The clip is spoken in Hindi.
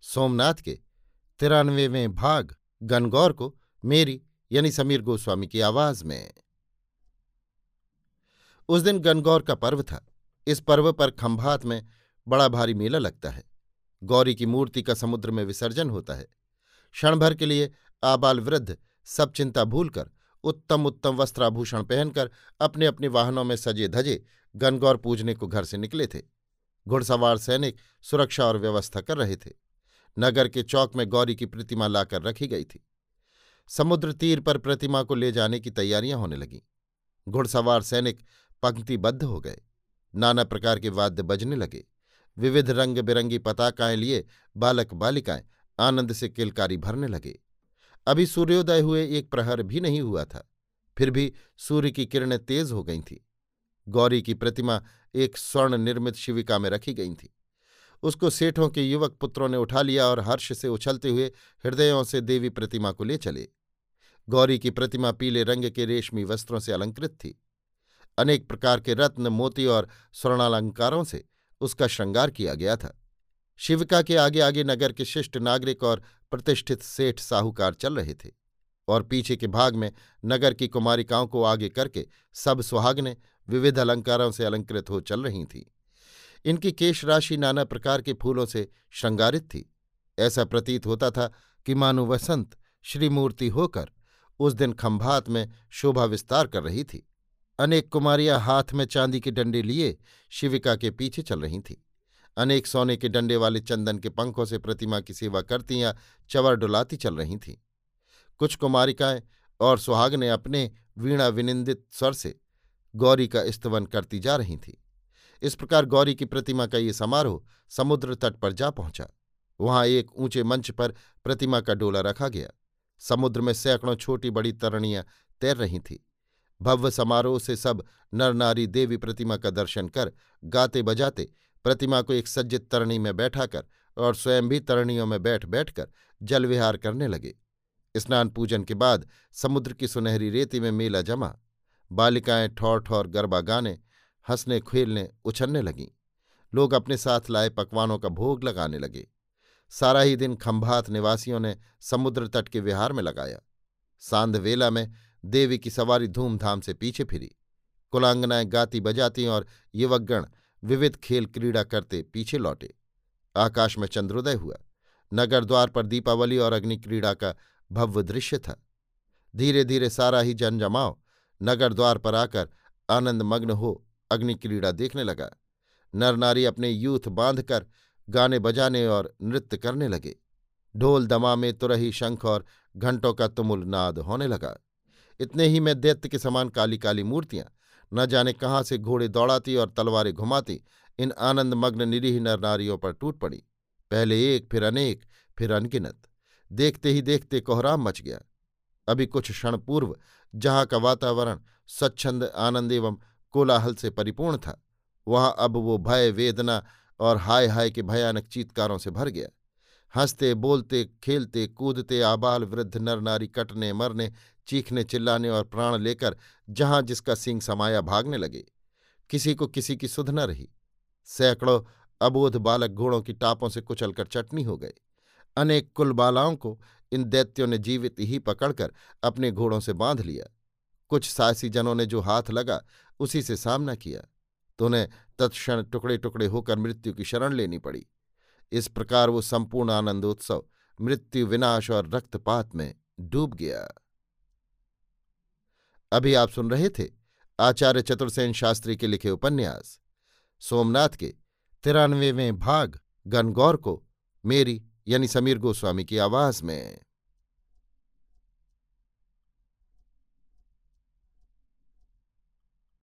सोमनाथ के तिरानवेवें भाग गनगौर को मेरी यानी समीर गोस्वामी की आवाज़ में। उस दिन गनगौर का पर्व था। इस पर्व पर खंभात में बड़ा भारी मेला लगता है। गौरी की मूर्ति का समुद्र में विसर्जन होता है। क्षणभर के लिए आबाल वृद्ध सब चिंता भूलकर उत्तम उत्तम वस्त्राभूषण पहनकर अपने अपने वाहनों में सजे धजे गनगौर पूजने को घर से निकले थे। घुड़सवार सैनिक सुरक्षा और व्यवस्था कर रहे थे। नगर के चौक में गौरी की प्रतिमा लाकर रखी गई थी। समुद्र तीर पर प्रतिमा को ले जाने की तैयारियाँ होने लगीं। घुड़सवार सैनिक पंक्तिबद्ध हो गए। नाना प्रकार के वाद्य बजने लगे। विविध रंग बिरंगी पताकाएँ लिए बालक बालिकाएँ आनंद से किलकारी भरने लगे। अभी सूर्योदय हुए एक प्रहर भी नहीं हुआ था। फिर भी सूर्य की किरणें तेज हो गई थीं। गौरी की प्रतिमा एक स्वर्ण निर्मित शिविका में रखी गई थी। उसको सेठों के युवक पुत्रों ने उठा लिया और हर्ष से उछलते हुए हृदयों से देवी प्रतिमा को ले चले। गौरी की प्रतिमा पीले रंग के रेशमी वस्त्रों से अलंकृत थी। अनेक प्रकार के रत्न, मोती और स्वर्णालंकारों से उसका श्रृंगार किया गया था। शिविका के आगे आगे नगर के शिष्ट नागरिक और प्रतिष्ठित सेठ साहूकार चल रहे थे और पीछे के भाग में नगर की कुमारिकाओं को आगे करके सब सुहागने विविध अलंकारों से अलंकृत हो चल रही थीं। इनकी केश राशि नाना प्रकार के फूलों से श्रृंगारित थी। ऐसा प्रतीत होता था कि मानो वसंत श्रीमूर्ति होकर उस दिन खंभात में शोभा विस्तार कर रही थी। अनेक कुमारियाँ हाथ में चांदी के डंडे लिए शिविका के पीछे चल रही थीं। अनेक सोने के डंडे वाले चंदन के पंखों से प्रतिमा की सेवा करती या चवर डुलाती चल रही थीं। कुछ कुमारिकाएँ और सुहाग ने अपने वीणा विनिंदित स्वर से गौरी का स्तवन करती जा रही थीं। इस प्रकार गौरी की प्रतिमा का ये समारोह समुद्र तट पर जा पहुँचा। वहाँ एक ऊँचे मंच पर प्रतिमा का डोला रखा गया। समुद्र में सैकड़ों छोटी बड़ी तरणियाँ तैर रही थीं। भव्य समारोह से सब नर नारी देवी प्रतिमा का दर्शन कर गाते बजाते प्रतिमा को एक सज्जित तरणी में बैठाकर और स्वयं भी तरणियों में बैठ बैठकर जल विहार करने लगे। स्नान पूजन के बाद समुद्र की सुनहरी रेती में मेला जमा। बालिकाएँ ठौर ठौर गरबा गाने हंसने, खेलने, उछलने लगीं। लोग अपने साथ लाए पकवानों का भोग लगाने लगे। सारा ही दिन खंभात निवासियों ने समुद्र तट के विहार में लगाया। सांदवेला में देवी की सवारी धूमधाम से पीछे फिरी। कुलांगनाएँ गाती बजाती और युवकगण विविध खेल क्रीड़ा करते पीछे लौटे। आकाश में चंद्रोदय हुआ। नगर द्वार पर दीपावली और अग्नि क्रीड़ा का भव्य दृश्य था। धीरे धीरे सारा ही जनजमाव नगर द्वार पर आकर आनंदमग्न हो अग्नि क्रीड़ा देखने लगा। नर नारी अपने यूथ बांधकर गाने बजाने और नृत्य करने लगे। ढोल दमा में तुरही शंख और घंटों का तुमुल नाद होने लगा। इतने ही में दैत्य के समान काली काली मूर्तियाँ, न जाने कहाँ से घोड़े दौड़ाती और तलवारें घुमाती, इन आनंदमग्न निरीह नर नारियों पर टूट पड़ी। पहले एक, फिर अनेक, फिर अनगिनत। देखते ही देखते कोहराम मच गया। अभी कुछ क्षण पूर्व जहाँ का वातावरण, स्वच्छंद, आनंद एवं कोलाहल से परिपूर्ण था। वहाँ अब वो भय, वेदना और हाय हाय के भयानक चीतकारों से भर गया। हँसते, बोलते, खेलते, कूदते, आबाल वृद्ध नर नारी कटने, मरने, चीखने, चिल्लाने और प्राण लेकर जहाँ जिसका सिंह समाया भागने लगे। किसी को किसी की सुध न रही। सैकड़ों अबोध बालक घोड़ों की टापों से कुचलकर चटनी हो गए। अनेक कुलबालाओं को इन दैत्यों ने जीवित ही पकड़कर अपने घोड़ों से बाँध लिया। कुछ साहसी जनों ने जो हाथ लगा उसी से सामना किया तो उन्हें तत्क्षण टुकड़े टुकड़े होकर मृत्यु की शरण लेनी पड़ी। इस प्रकार वो संपूर्ण आनंदोत्सव, मृत्यु विनाश और रक्तपात में डूब गया। अभी आप सुन रहे थे आचार्य चतुर्सेन शास्त्री के लिखे उपन्यास। सोमनाथ के तिरानवेवें भाग गनगौर को, मेरी यानी समीर गोस्वामी की आवाज़ में।